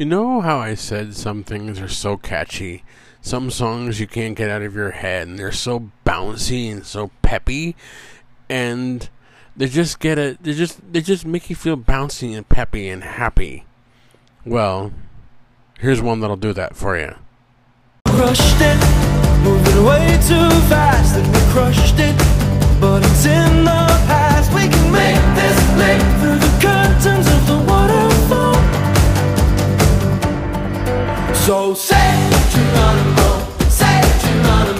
You know how I said some things are so catchy? Some songs you can't get out of your head, and they're so bouncy and so peppy, and they just get it. They just they just make you feel bouncy and peppy and happy. Well, here's one that'll do that for you. Crushed it, moving way too fast, and we crushed it. But it's in the past. We can make this leap So say Geronimo, say Geronimo,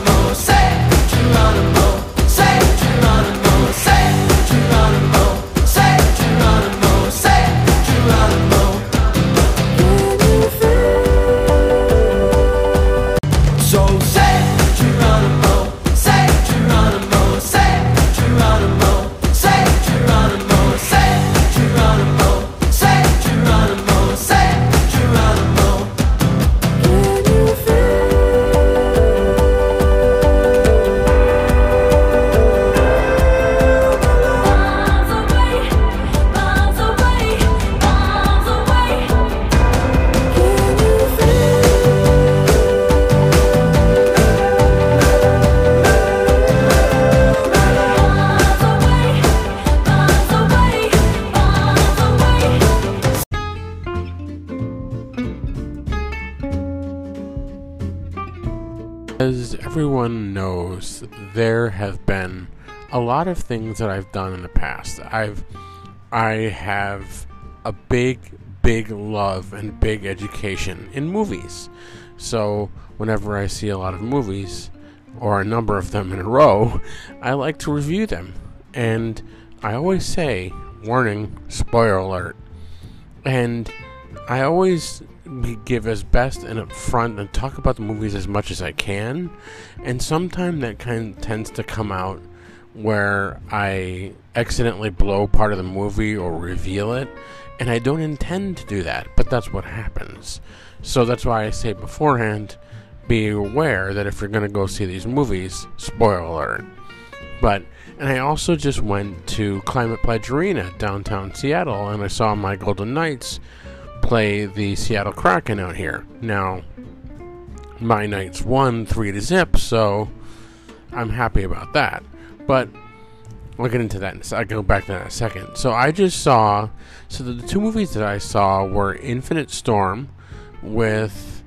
everyone knows, there have been a lot of things that I've done in the past. I've I have a big big love and big education in movies. So, whenever I see a lot of movies or a number of them in a row, I like to review them. And I always say, warning, spoiler alert. And I always give as best and upfront and talk about the movies as much as I can. And sometimes that kind of tends to come out where I accidentally blow part of the movie or reveal it. And I don't intend to do that, but that's what happens. So that's why I say beforehand be aware that if you're going to go see these movies, spoiler alert. But and I also just went to Climate Pledge Arena downtown Seattle and I saw my Golden Knights play the Seattle Kraken out here. Now my Knights won 3 to zip, so I'm happy about that. But I'll get into that. In I'll go back to that in a second. So I just saw. So the, the two movies that I saw were Infinite Storm with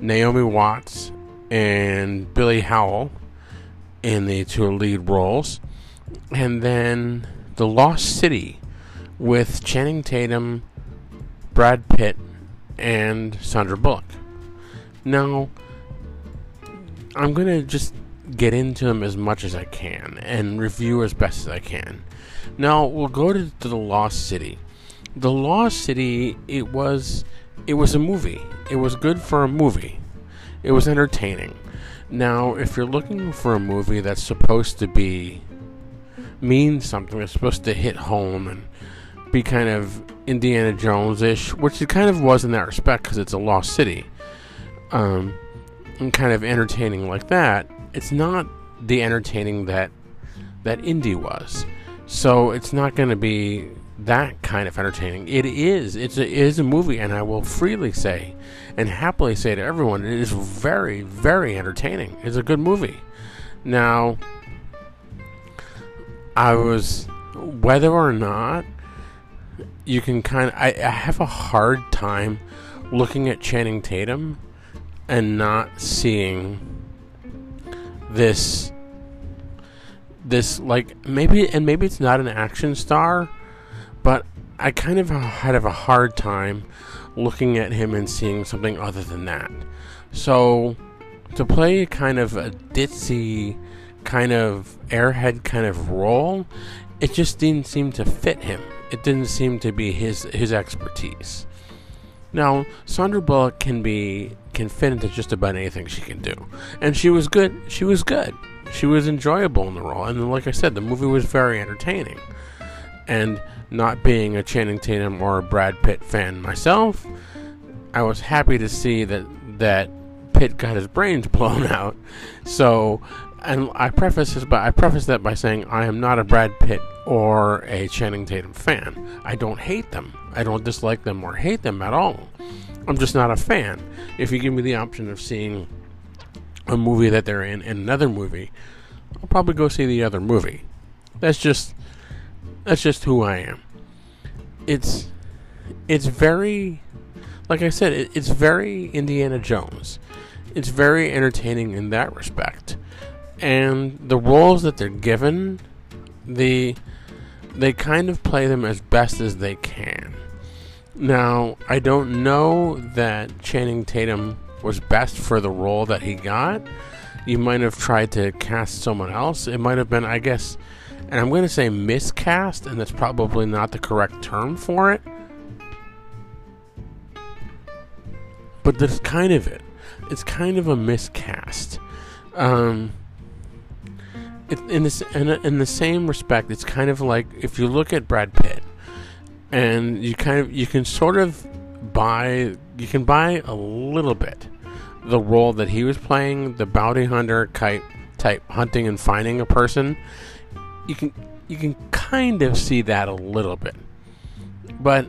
Naomi Watts and Billy Howle in the two lead roles, and then The Lost City with Channing Tatum, Brad Pitt, and Sandra Bullock. Now, I'm gonna just get into them as much as I can and review as best as I can. Now we'll go to, to the Lost City. The Lost City, it was, it was a movie. It was good for a movie. It was entertaining. Now, if you're looking for a movie that's supposed to be mean something, it's supposed to hit home and be kind of Indiana Jones-ish, which it kind of was in that respect because it's a lost city, um, and kind of entertaining like that. It's not the entertaining that that Indy was, so it's not going to be that kind of entertaining. It is. It's a, it is a movie, and I will freely say, and happily say to everyone, it is very, very entertaining. It's a good movie. Now, I was whether or not you can kind of I, I have a hard time looking at Channing Tatum and not seeing this this like maybe and maybe it's not an action star but I kind of had a hard time looking at him and seeing something other than that. So to play kind of a ditzy kind of airhead kind of role, it just didn't seem to fit him. It didn't seem to be his his expertise. Now, Sandra Bullock can be can fit into just about anything she can do, and she was good. She was good. She was enjoyable in the role, and like I said, the movie was very entertaining. And not being a Channing Tatum or a Brad Pitt fan myself, I was happy to see that that Pitt got his brains blown out. So, and I preface this by I preface that by saying I am not a Brad Pitt or a Channing Tatum fan. I don't hate them. I don't dislike them or hate them at all. I'm just not a fan. If you give me the option of seeing a movie that they're in and another movie, I'll probably go see the other movie. That's just that's just who I am. It's it's very like I said, it, it's very Indiana Jones. It's very entertaining in that respect. And the roles that they're given, the they kind of play them as best as they can. Now, I don't know that Channing Tatum was best for the role that he got. You might have tried to cast someone else. It might have been, I guess, and I'm going to say miscast, and that's probably not the correct term for it. But that's kind of it. It's kind of a miscast. Um, it, in this in, in the same respect, it's kind of like if you look at Brad Pitt, and you kind of you can sort of buy you can buy a little bit the role that he was playing, the bounty hunter type type hunting and finding a person. You can you can kind of see that a little bit, but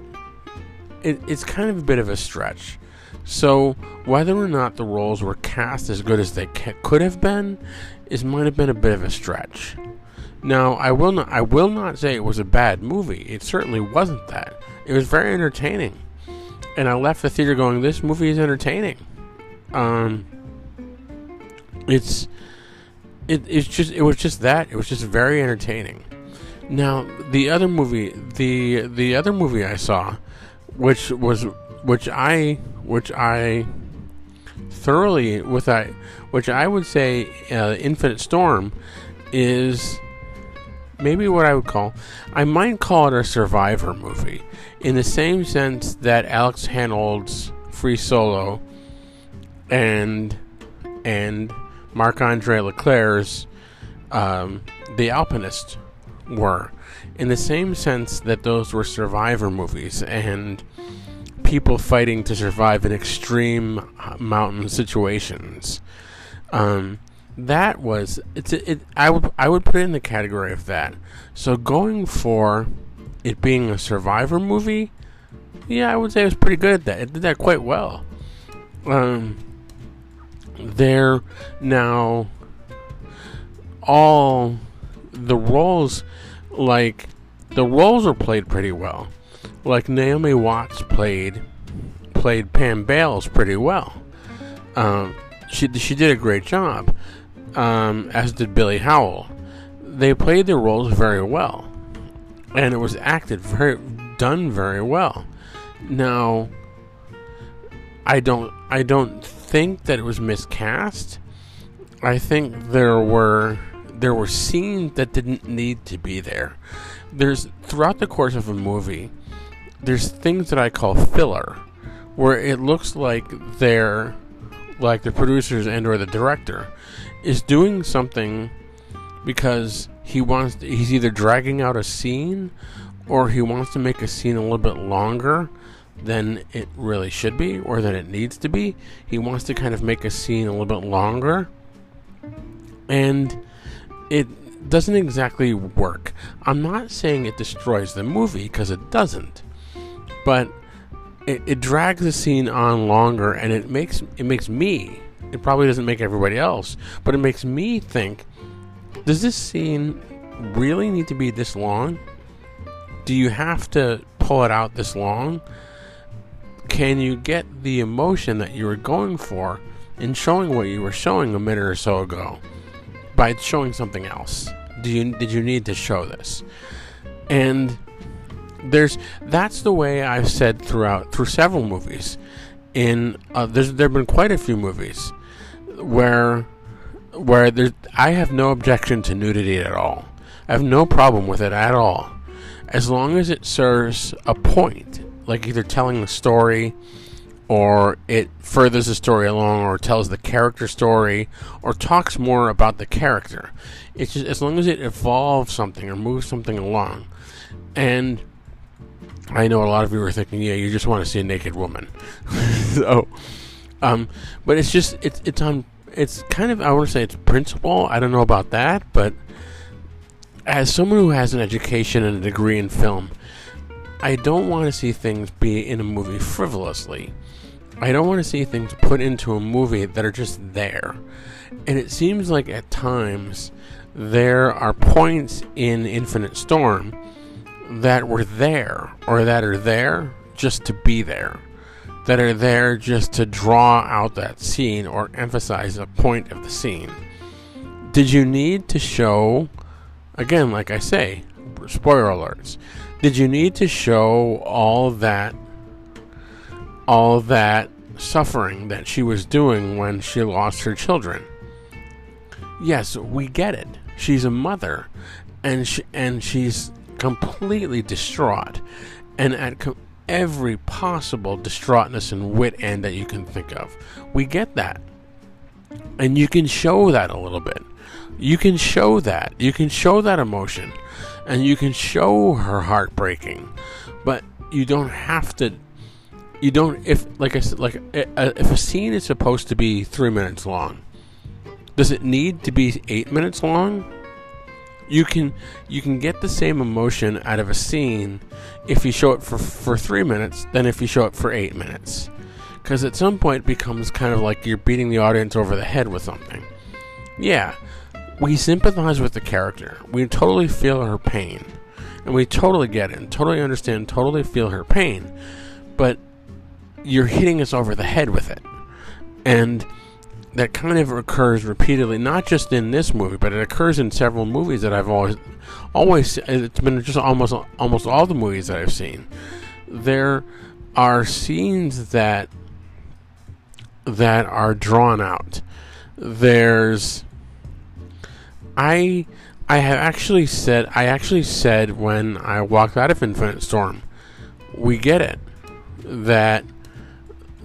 it, it's kind of a bit of a stretch. So whether or not the roles were cast as good as they ca- could have been, is might have been a bit of a stretch. Now, I will not I will not say it was a bad movie. It certainly wasn't that. It was very entertaining. And I left the theater going, this movie is entertaining. Um it's it, it's just it was just that. It was just very entertaining. Now, the other movie, the the other movie I saw, which was which I which I thoroughly with I which I would say uh, Infinite Storm is maybe what I would call I might call it a survivor movie in the same sense that Alex Honnold's Free Solo and and Marc Andre Leclerc's um, The Alpinist were. In the same sense that those were survivor movies and people fighting to survive in extreme uh, mountain situations. Um, that was it's a, it. I would I would put it in the category of that. So going for it being a survivor movie, yeah, I would say it was pretty good at that. It did that quite well. Um, they're now all the roles like the roles are played pretty well. Like Naomi Watts played played Pam Bales pretty well. Um, she she did a great job, um, as did Billy Howle. They played their roles very well, and it was acted very done very well. Now, I don't I don't think that it was miscast. I think there were there were scenes that didn't need to be there. There's throughout the course of a movie, there's things that I call filler, where it looks like they're like the producers and or the director is doing something because he wants to, he's either dragging out a scene or he wants to make a scene a little bit longer than it really should be or than it needs to be. He wants to kind of make a scene a little bit longer. And it doesn't exactly work. I'm not saying it destroys the movie because it doesn't. But it, it drags the scene on longer and it makes it makes me it probably doesn't make everybody else, but it makes me think does this scene really need to be this long? Do you have to pull it out this long? Can you get the emotion that you were going for in showing what you were showing a minute or so ago by showing something else? Do you did you need to show this? And there's that's the way I've said throughout through several movies. In uh, there's there've been quite a few movies where where I have no objection to nudity at all. I have no problem with it at all, as long as it serves a point, like either telling the story, or it furthers the story along, or tells the character story, or talks more about the character. It's just as long as it evolves something or moves something along, and I know a lot of you are thinking, yeah, you just want to see a naked woman. so, um, but it's just it's it's on it's kind of I want to say it's principle. I don't know about that, but as someone who has an education and a degree in film, I don't want to see things be in a movie frivolously. I don't want to see things put into a movie that are just there. And it seems like at times there are points in Infinite Storm that were there or that are there just to be there. That are there just to draw out that scene or emphasize a point of the scene. Did you need to show, again, like I say, spoiler alerts, did you need to show all that all that suffering that she was doing when she lost her children. Yes, we get it. She's a mother, and she, and she's completely distraught, and at co- every possible distraughtness and wit end that you can think of. We get that, and you can show that a little bit. You can show that. You can show that emotion, and you can show her heartbreaking, but you don't have to you don't if like I said like uh, if a scene is supposed to be three minutes long, does it need to be eight minutes long? You can you can get the same emotion out of a scene if you show it for for three minutes than if you show it for eight minutes, because at some point it becomes kind of like you're beating the audience over the head with something. Yeah, we sympathize with the character. We totally feel her pain, and we totally get it, and totally understand, totally feel her pain, but you're hitting us over the head with it. And that kind of occurs repeatedly, not just in this movie, but it occurs in several movies that I've always, always. It's been just almost almost all the movies that I've seen. There are scenes that that are drawn out. There's, I, I have actually said, I actually said when I walked out of Infinite Storm, we get it that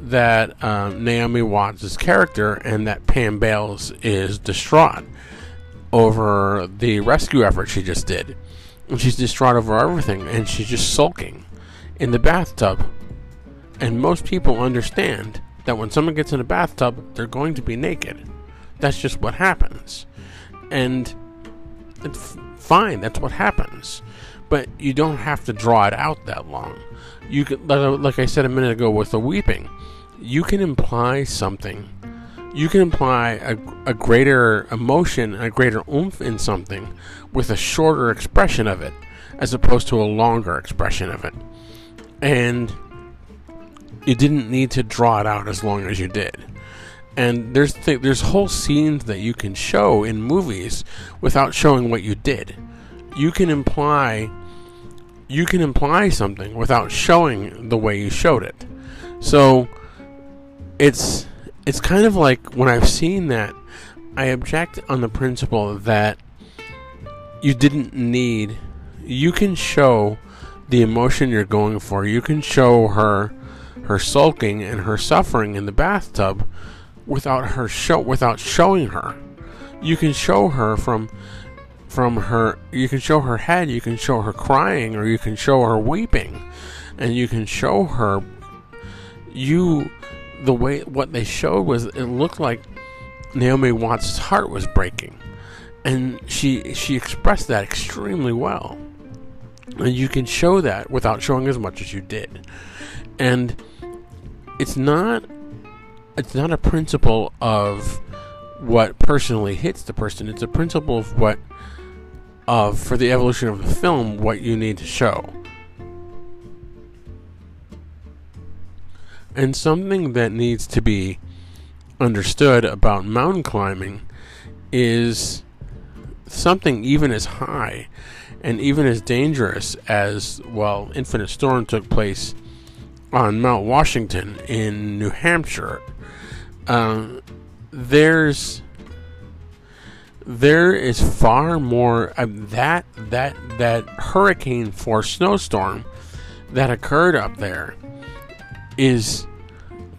that um, Naomi Watts' character and that Pam Bales is distraught over the rescue effort she just did. And she's distraught over everything, and she's just sulking in the bathtub. And most people understand that when someone gets in a bathtub, they're going to be naked. That's just what happens. And it's fine, that's what happens. But you don't have to draw it out that long. You could, like I said a minute ago with the weeping, you can imply something. You can imply a, a greater emotion, a greater oomph in something with a shorter expression of it, as opposed to a longer expression of it. And you didn't need to draw it out as long as you did. And there's th- there's whole scenes that you can show in movies without showing what you did. You can imply you can imply something without showing the way you showed it. So it's it's kind of like when I've seen that, I object on the principle that you didn't need. You can show the emotion you're going for. You can show her her sulking and her suffering in the bathtub without her show without showing her. You can show her from from her you can show her head, you can show her crying or you can show her weeping and you can show her you the way what they showed was it looked like Naomi Watts' heart was breaking, and she she expressed that extremely well. And you can show that without showing as much as you did, and it's not it's not a principle of what personally hits the person. It's a principle of what of for the evolution of the film what you need to show. And something that needs to be understood about mountain climbing is something even as high and even as dangerous as, well, Infinite Storm took place on Mount Washington in New Hampshire. Um, there's there is far more uh, that that that hurricane force snowstorm that occurred up there is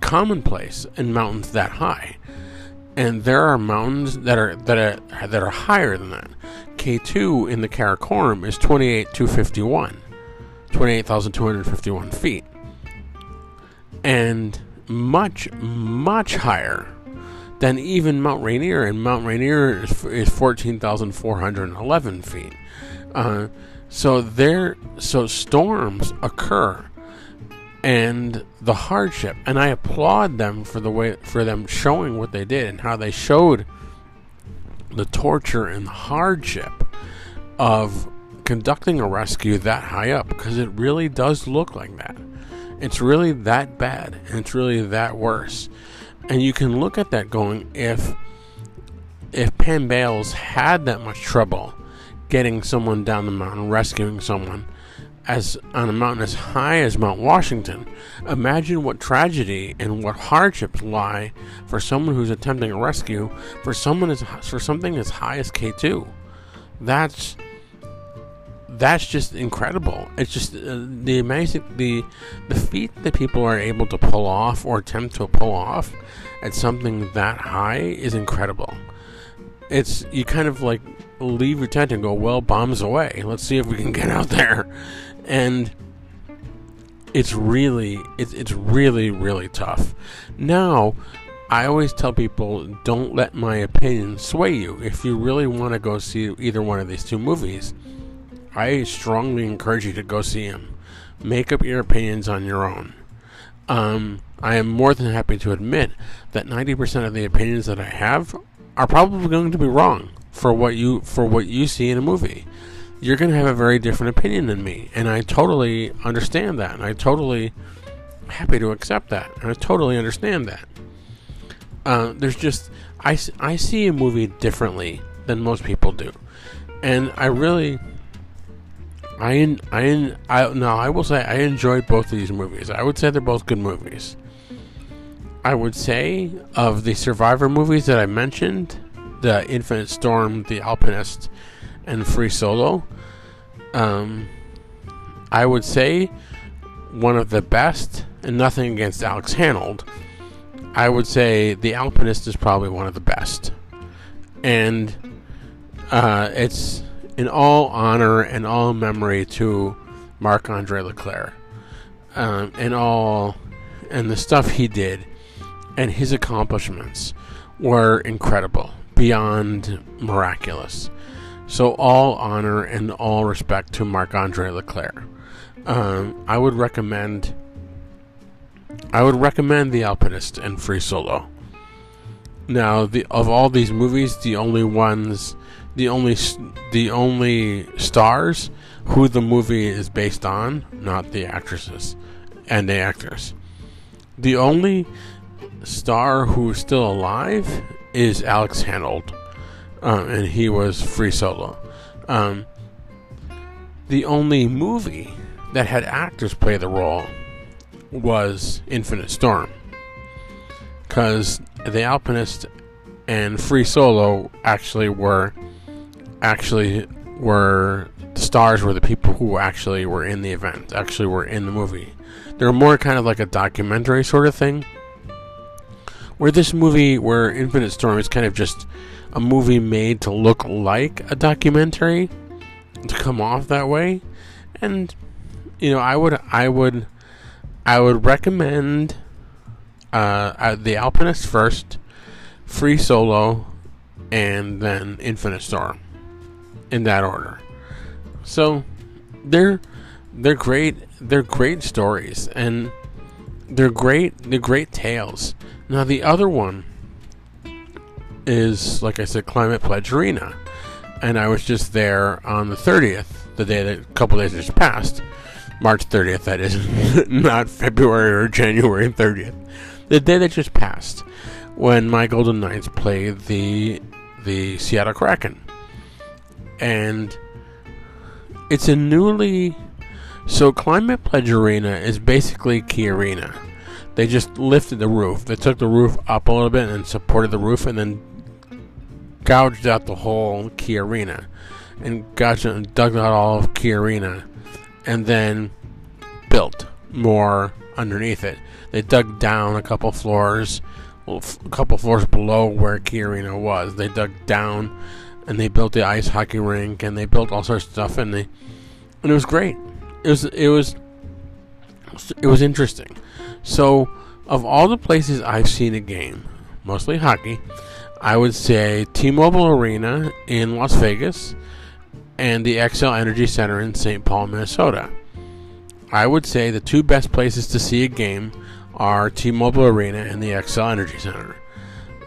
commonplace in mountains that high. And there are mountains that are that are that are higher than that. K2 in the Karakoram is 28,251. 28,251 feet. And much much higher than even Mount Rainier, and Mount Rainier is, is 14,411 feet. Uh, so there, so storms occur and the hardship. And I applaud them for the way for them showing what they did and how they showed the torture and hardship of conducting a rescue that high up because it really does look like that. It's really that bad and it's really that worse. And you can look at that going if if Pam Bales had that much trouble getting someone down the mountain, rescuing someone as on a mountain as high as Mount Washington, imagine what tragedy and what hardships lie for someone who's attempting a rescue for someone as for something as high as K2. That's that's just incredible. It's just uh, the amazing the the feat that people are able to pull off or attempt to pull off at something that high is incredible. It's you kind of like leave your tent and go, well, bombs away. Let's see if we can get out there, and it's really it's it's really really tough. Now, I always tell people don't let my opinion sway you. If you really want to go see either one of these two movies, I strongly encourage you to go see them. Make up your opinions on your own. Um, I am more than happy to admit that 90% of the opinions that I have are probably going to be wrong for what you for what you see in a movie. You're going to have a very different opinion than me, and I totally understand that. And I totally happy to accept that. And I totally understand that. Uh, there's just I, I see a movie differently than most people do, and I really I I I no I will say I enjoyed both of these movies. I would say they're both good movies. I would say of the Survivor movies that I mentioned, the Infinite Storm, The Alpinist, and Free Solo. Um, I would say one of the best, and nothing against Alex Honnold. I would say The Alpinist is probably one of the best, and uh, it's in all honor and all memory to Marc Andre Leclerc, um, and all and the stuff he did, and his accomplishments were incredible, beyond miraculous. So all honor and all respect to Marc Andre Leclerc. Um, I would recommend. I would recommend The Alpinist and Free Solo. Now, the of all these movies, the only ones, the only the only stars who the movie is based on, not the actresses and the actors. The only star who is still alive is Alex Honnold, um, and he was Free Solo. Um, the only movie that had actors play the role was Infinite Storm. Because The Alpinist and Free Solo actually were actually were the stars were the people who actually were in the event, actually were in the movie. They were more kind of like a documentary sort of thing. Where this movie, where Infinite Storm is kind of just a movie made to look like a documentary, to come off that way, and you know, I would, I would, I would recommend uh, uh, the Alpinist first, Free Solo, and then Infinite Storm, in that order. So, they're they're great. They're great stories, and they're great. They're great tales. Now the other one is, like I said, Climate Pledge Arena, and I was just there on the thirtieth, the day that a couple days just passed, March thirtieth. That is not February or January thirtieth. The day that just passed, when my Golden Knights played the the Seattle Kraken, and it's a newly so Climate Pledge Arena is basically Key Arena. They just lifted the roof. They took the roof up a little bit and supported the roof, and then gouged out the whole Key Arena, and gouged and dug out all of Key Arena, and then built more underneath it. They dug down a couple floors, a couple floors below where Key Arena was. They dug down, and they built the ice hockey rink, and they built all sorts of stuff, and they and it was great. It was it was it was interesting. So, of all the places I've seen a game, mostly hockey, I would say T-Mobile Arena in Las Vegas and the Xcel Energy Center in St. Paul, Minnesota. I would say the two best places to see a game are T-Mobile Arena and the Xcel Energy Center.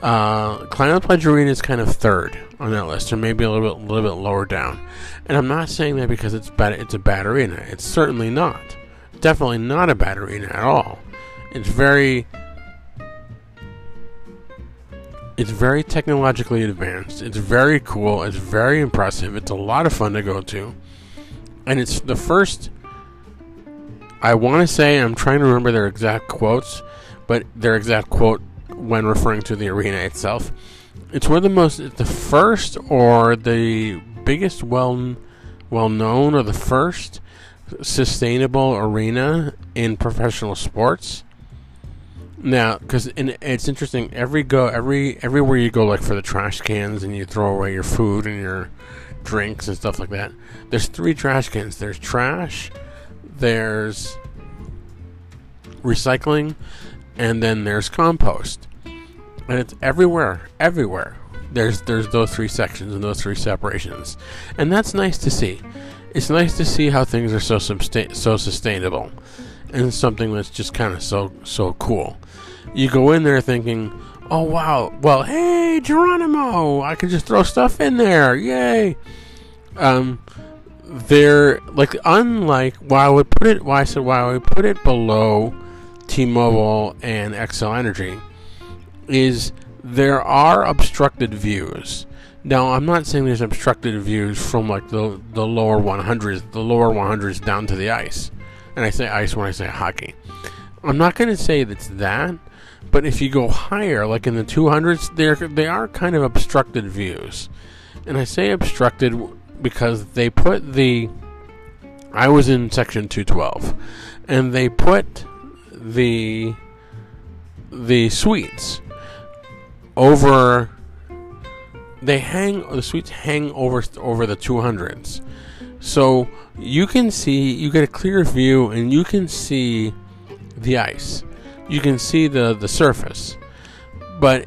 Uh, Climate Pledge Arena is kind of third on that list, or maybe a little bit, a little bit lower down. And I'm not saying that because it's bad. It's a bad arena. It's certainly not. Definitely not a bad arena at all. It's very it's very technologically advanced. It's very cool. It's very impressive. It's a lot of fun to go to. And it's the first I want to say I'm trying to remember their exact quotes, but their exact quote when referring to the arena itself. It's one of the most it's the first or the biggest well well known or the first sustainable arena in professional sports. Now, because it's interesting, every go, every everywhere you go, like for the trash cans, and you throw away your food and your drinks and stuff like that. There's three trash cans. There's trash, there's recycling, and then there's compost. And it's everywhere, everywhere. There's there's those three sections and those three separations, and that's nice to see. It's nice to see how things are so substa- so sustainable, and something that's just kind of so so cool. You go in there thinking, "Oh wow, well hey Geronimo, I can just throw stuff in there, yay!" Um, they're like unlike why I would put it. Why I said why I would put it below T-Mobile and Xcel Energy is there are obstructed views. Now, I'm not saying there's obstructed views from like the the lower 100s, the lower 100s down to the ice. And I say ice when I say hockey. I'm not going to say that's that, but if you go higher, like in the 200s, they're they are kind of obstructed views. And I say obstructed because they put the I was in section 212 and they put the the suites over they hang the suites hang over over the 200s so you can see you get a clear view and you can see the ice. You can see the the surface. But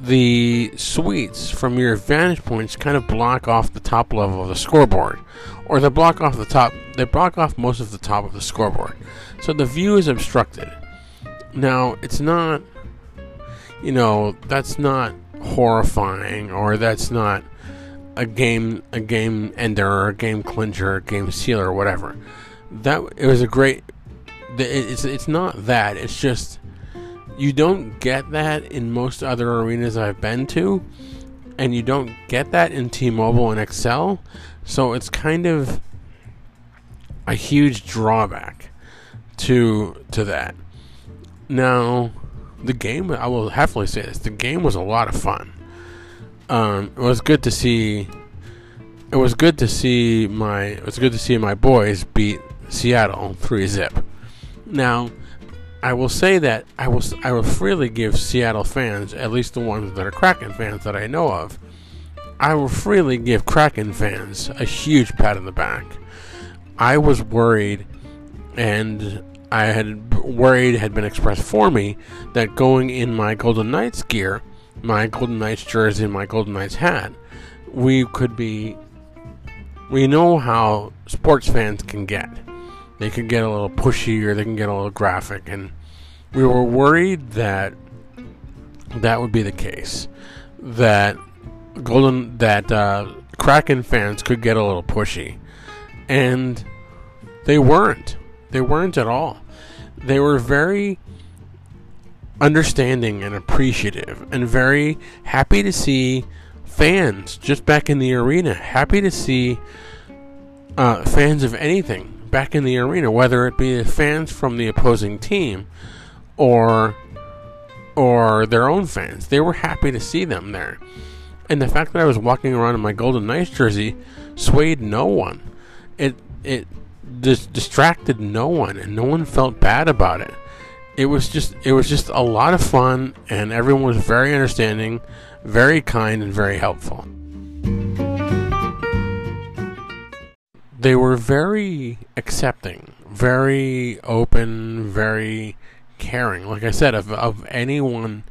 the suites from your vantage points kind of block off the top level of the scoreboard. Or they block off the top they block off most of the top of the scoreboard. So the view is obstructed. Now it's not you know that's not horrifying or that's not a game a game ender or a game clincher a game sealer or whatever. That it was a great it's it's not that it's just you don't get that in most other arenas I've been to and you don't get that in T-Mobile and Xcel so it's kind of a huge drawback to to that. Now the game I will definitely say this the game was a lot of fun. Um, it was good to see it was good to see my it was good to see my boys beat Seattle 3 zip. Now I will say that I will I will freely give Seattle fans at least the ones that are Kraken fans that I know of I will freely give Kraken fans a huge pat on the back. I was worried and I had worried had been expressed for me that going in my Golden Knights gear, my Golden Knights jersey, and my Golden Knights hat, we could be. We know how sports fans can get. They can get a little pushy or they can get a little graphic, and we were worried that that would be the case. That Golden that uh, Kraken fans could get a little pushy, and they weren't. They weren't at all. They were very understanding and appreciative and very happy to see fans just back in the arena. Happy to see uh, fans of anything back in the arena, whether it be fans from the opposing team or or their own fans. They were happy to see them there. And the fact that I was walking around in my Golden Knights jersey swayed no one. It it dis- distracted no one, and no one felt bad about it. It was just it was just a lot of fun, and everyone was very understanding, very kind, and very helpful. They were very accepting, very open, very caring. Like I said, of of anyone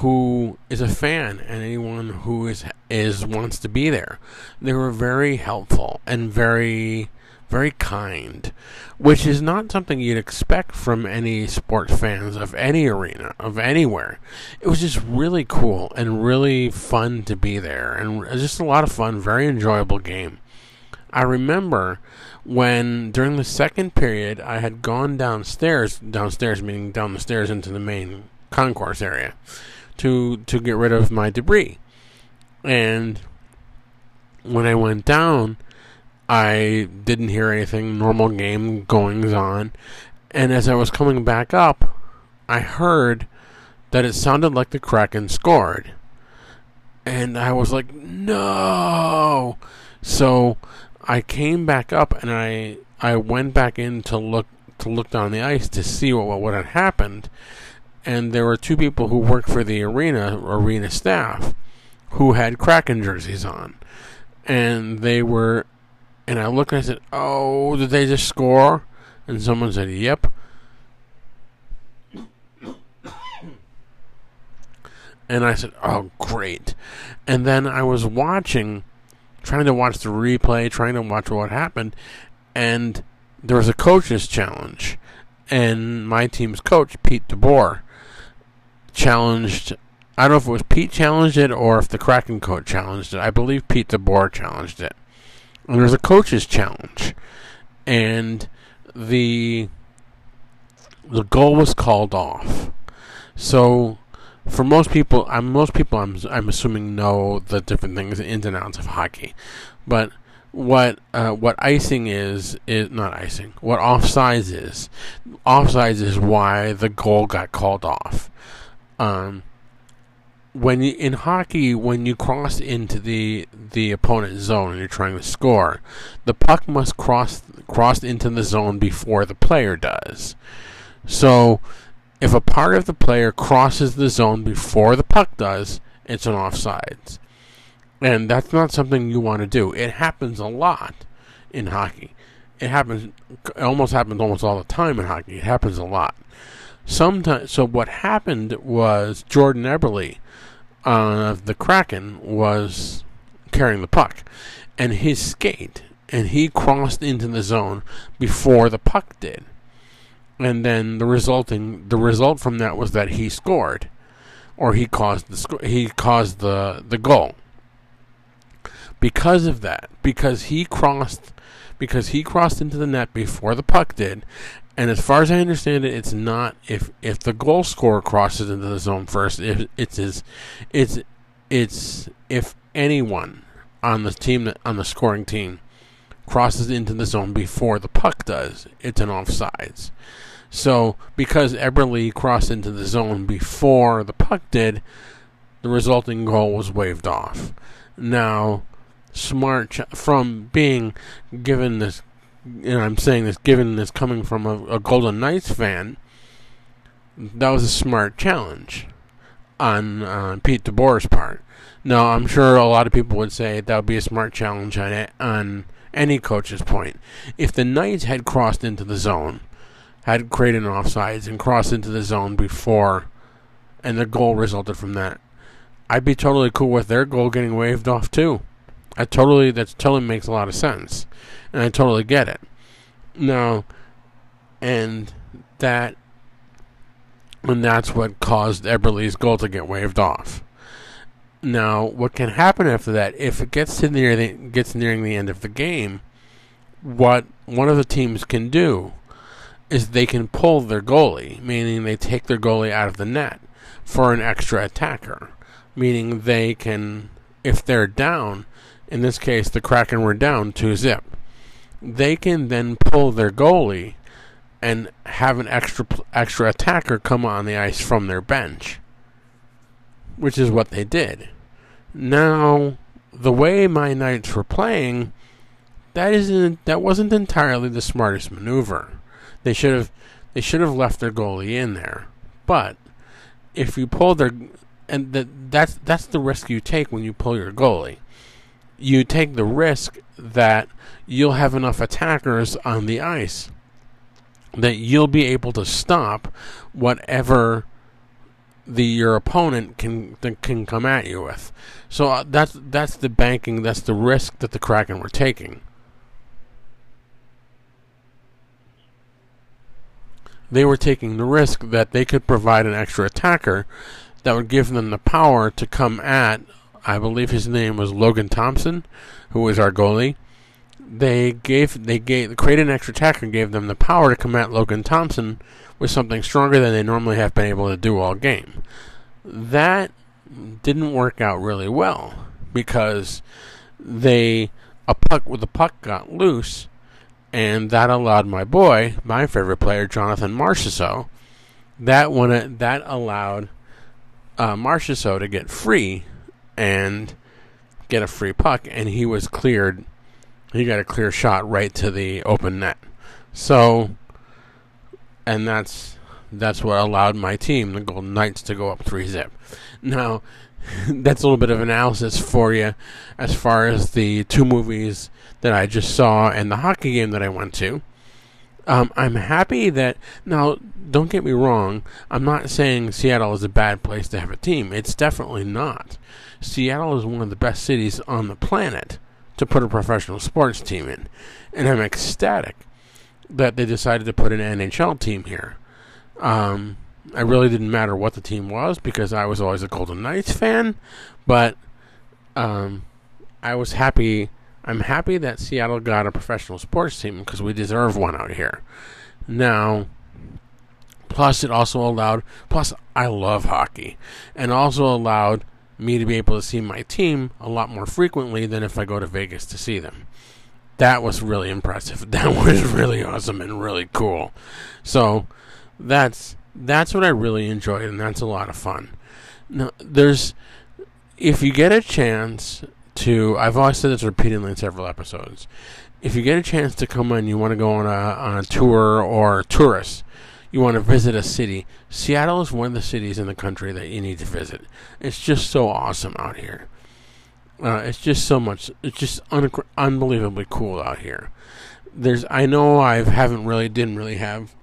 who is a fan and anyone who is is wants to be there. They were very helpful and very very kind, which is not something you'd expect from any sports fans of any arena, of anywhere. It was just really cool and really fun to be there, and just a lot of fun, very enjoyable game. I remember when during the second period I had gone downstairs, downstairs meaning down the stairs into the main concourse area, to to get rid of my debris, and when I went down, I didn't hear anything. Normal game goings on, and as I was coming back up, I heard that it sounded like the Kraken scored, and I was like, no. So I came back up and I I went back in to look to look down the ice to see what what had happened, and there were two people who worked for the arena arena staff who had Kraken jerseys on, and they were, and I looked and I said, "Oh, did they just score?" And someone said, "Yep." And I said, "Oh, great!" And then I was watching trying to watch the replay, trying to watch what happened, and there was a coach's challenge, and my team's coach Pete DeBoer challenged. I don't know if it was Pete challenged it or if the Kraken coach challenged it. I believe Pete DeBoer challenged it. And there was a coaches challenge, and the the goal was called off. So for most people, I'm most people I'm I'm assuming know the different things, the ins and outs of hockey, but what uh, what icing is is not icing. What offsides is, offsides is why the goal got called off. Um, when you, in hockey, when you cross into the the opponent's zone and you're trying to score, the puck must cross cross into the zone before the player does. So if a part of the player crosses the zone before the puck does, it's an offsides. And that's not something you want to do. It happens a lot in hockey. It happens it almost happens almost all the time in hockey. It happens a lot. Sometimes so what happened was Jordan Eberle uh, the Kraken was carrying the puck and his skate and he crossed into the zone before the puck did and then the resulting the result from that was that he scored, or he caused the he caused the the goal. Because of that, because he crossed, because he crossed into the net before the puck did, and as far as I understand it, it's not if if the goal scorer crosses into the zone first. If it's his, it's it's if anyone on the team that, on the scoring team crosses into the zone before the puck does, it's an offsides. So because Eberle crossed into the zone before the puck did, the resulting goal was waved off. Now, smart from being given this, and I'm saying this given this coming from a, a Golden Knights fan, that was a smart challenge on uh, Pete DeBoer's part. Now, I'm sure a lot of people would say that would be a smart challenge on on any coach's point. If the Knights had crossed into the zone, had created an offsides and crossed into the zone before, and the goal resulted from that, I'd be totally cool with their goal getting waved off too. I totally that totally makes a lot of sense, and I totally get it. Now, and that, and that's what caused Eberle's goal to get waved off. Now, what can happen after that? If it gets to near the gets nearing the end of the game, what one of the teams can do is they can pull their goalie, meaning they take their goalie out of the net for an extra attacker, meaning they can, if they're down, in this case the Kraken were down two zip, they can then pull their goalie and have an extra extra attacker come on the ice from their bench, which is what they did. Now, the way my Knights were playing, that isn't that wasn't entirely the smartest maneuver. They should have they should have left their goalie in there. But if you pull their and that that's that's the risk you take when you pull your goalie you take the risk that you'll have enough attackers on the ice that you'll be able to stop whatever the your opponent can can come at you with. So uh, that's that's the banking, that's the risk that the Kraken were taking. They were taking the risk that they could provide an extra attacker that would give them the power to come at I believe his name was Logan Thompson, who was our goalie. They gave they gave created an extra attacker and gave them the power to come at Logan Thompson with something stronger than they normally have been able to do all game. That didn't work out really well because they a puck with the puck got loose and that allowed my boy, my favorite player, Jonathan Marchessault, that one that allowed uh, Marchessault to get free and get a free puck, and he was cleared. He got a clear shot right to the open net. So, and that's that's what allowed my team, the Golden Knights, to go up three zip. Now, that's a little bit of analysis for you as far as the two movies that I just saw and the hockey game that I went to. Um, I'm happy that now. Don't get me wrong. I'm not saying Seattle is a bad place to have a team. It's definitely not. Seattle is one of the best cities on the planet to put a professional sports team in, and I'm ecstatic that they decided to put an NHL team here. Um, I really didn't matter what the team was because I was always a Golden Knights fan, but um, I was happy. I'm happy that Seattle got a professional sports team because we deserve one out here. Now, plus it also allowed. Plus, I love hockey, and also allowed me to be able to see my team a lot more frequently than if I go to Vegas to see them. That was really impressive. That was really awesome and really cool. So that's that's what I really enjoyed, and that's a lot of fun. Now, there's if you get a chance to, I've always said this repeatedly in several episodes. If you get a chance to come in, you want to go on a on a tour or tourist, you want to visit a city. Seattle is one of the cities in the country that you need to visit. It's just so awesome out here. Uh, it's just so much. It's just un- unbelievably cool out here. There's, I know I haven't really, didn't really have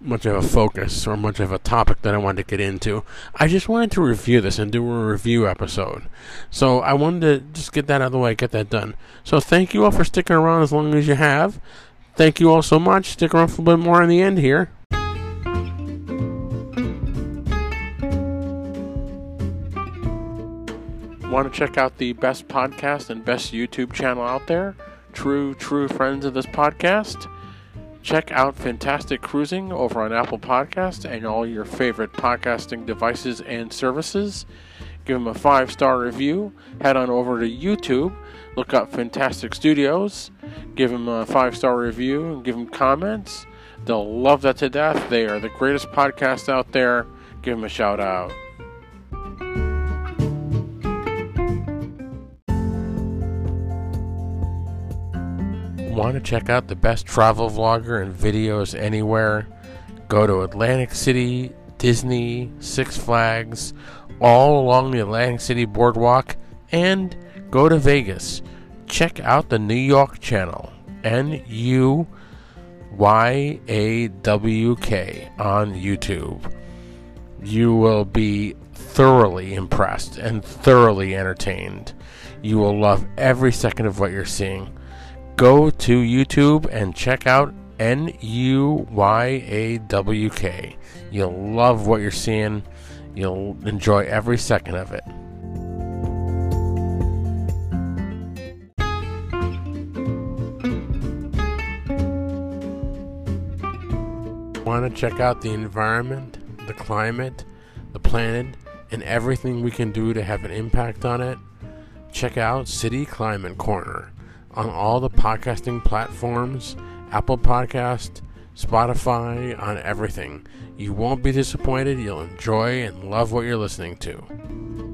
much of a focus or much of a topic that I wanted to get into. I just wanted to review this and do a review episode. So I wanted to just get that out of the way, get that done. So thank you all for sticking around as long as you have. Thank you all so much. Stick around for a little bit more in the end here. Want to check out the best podcast and best YouTube channel out there? True, true friends of this podcast? Check out Fantastic Cruising over on Apple Podcast and all your favorite podcasting devices and services. Give them a five star review. Head on over to YouTube. Look up Fantastic Studios. Give them a five star review and give them comments. They'll love that to death. They are the greatest podcast out there. Give them a shout out. Want to check out the best travel vlogger and videos anywhere? Go to Atlantic City, Disney, Six Flags, all along the Atlantic City boardwalk, and go to Vegas. Check out the New York channel, N U Y A W K, on YouTube. You will be thoroughly impressed and thoroughly entertained. You will love every second of what you're seeing go to YouTube and check out N U Y A W K. You'll love what you're seeing. You'll enjoy every second of it. Want to check out the environment, the climate, the planet, and everything we can do to have an impact on it? Check out City Climate Corner on all the podcasting platforms Apple Podcast, Spotify, on everything. You won't be disappointed. You'll enjoy and love what you're listening to.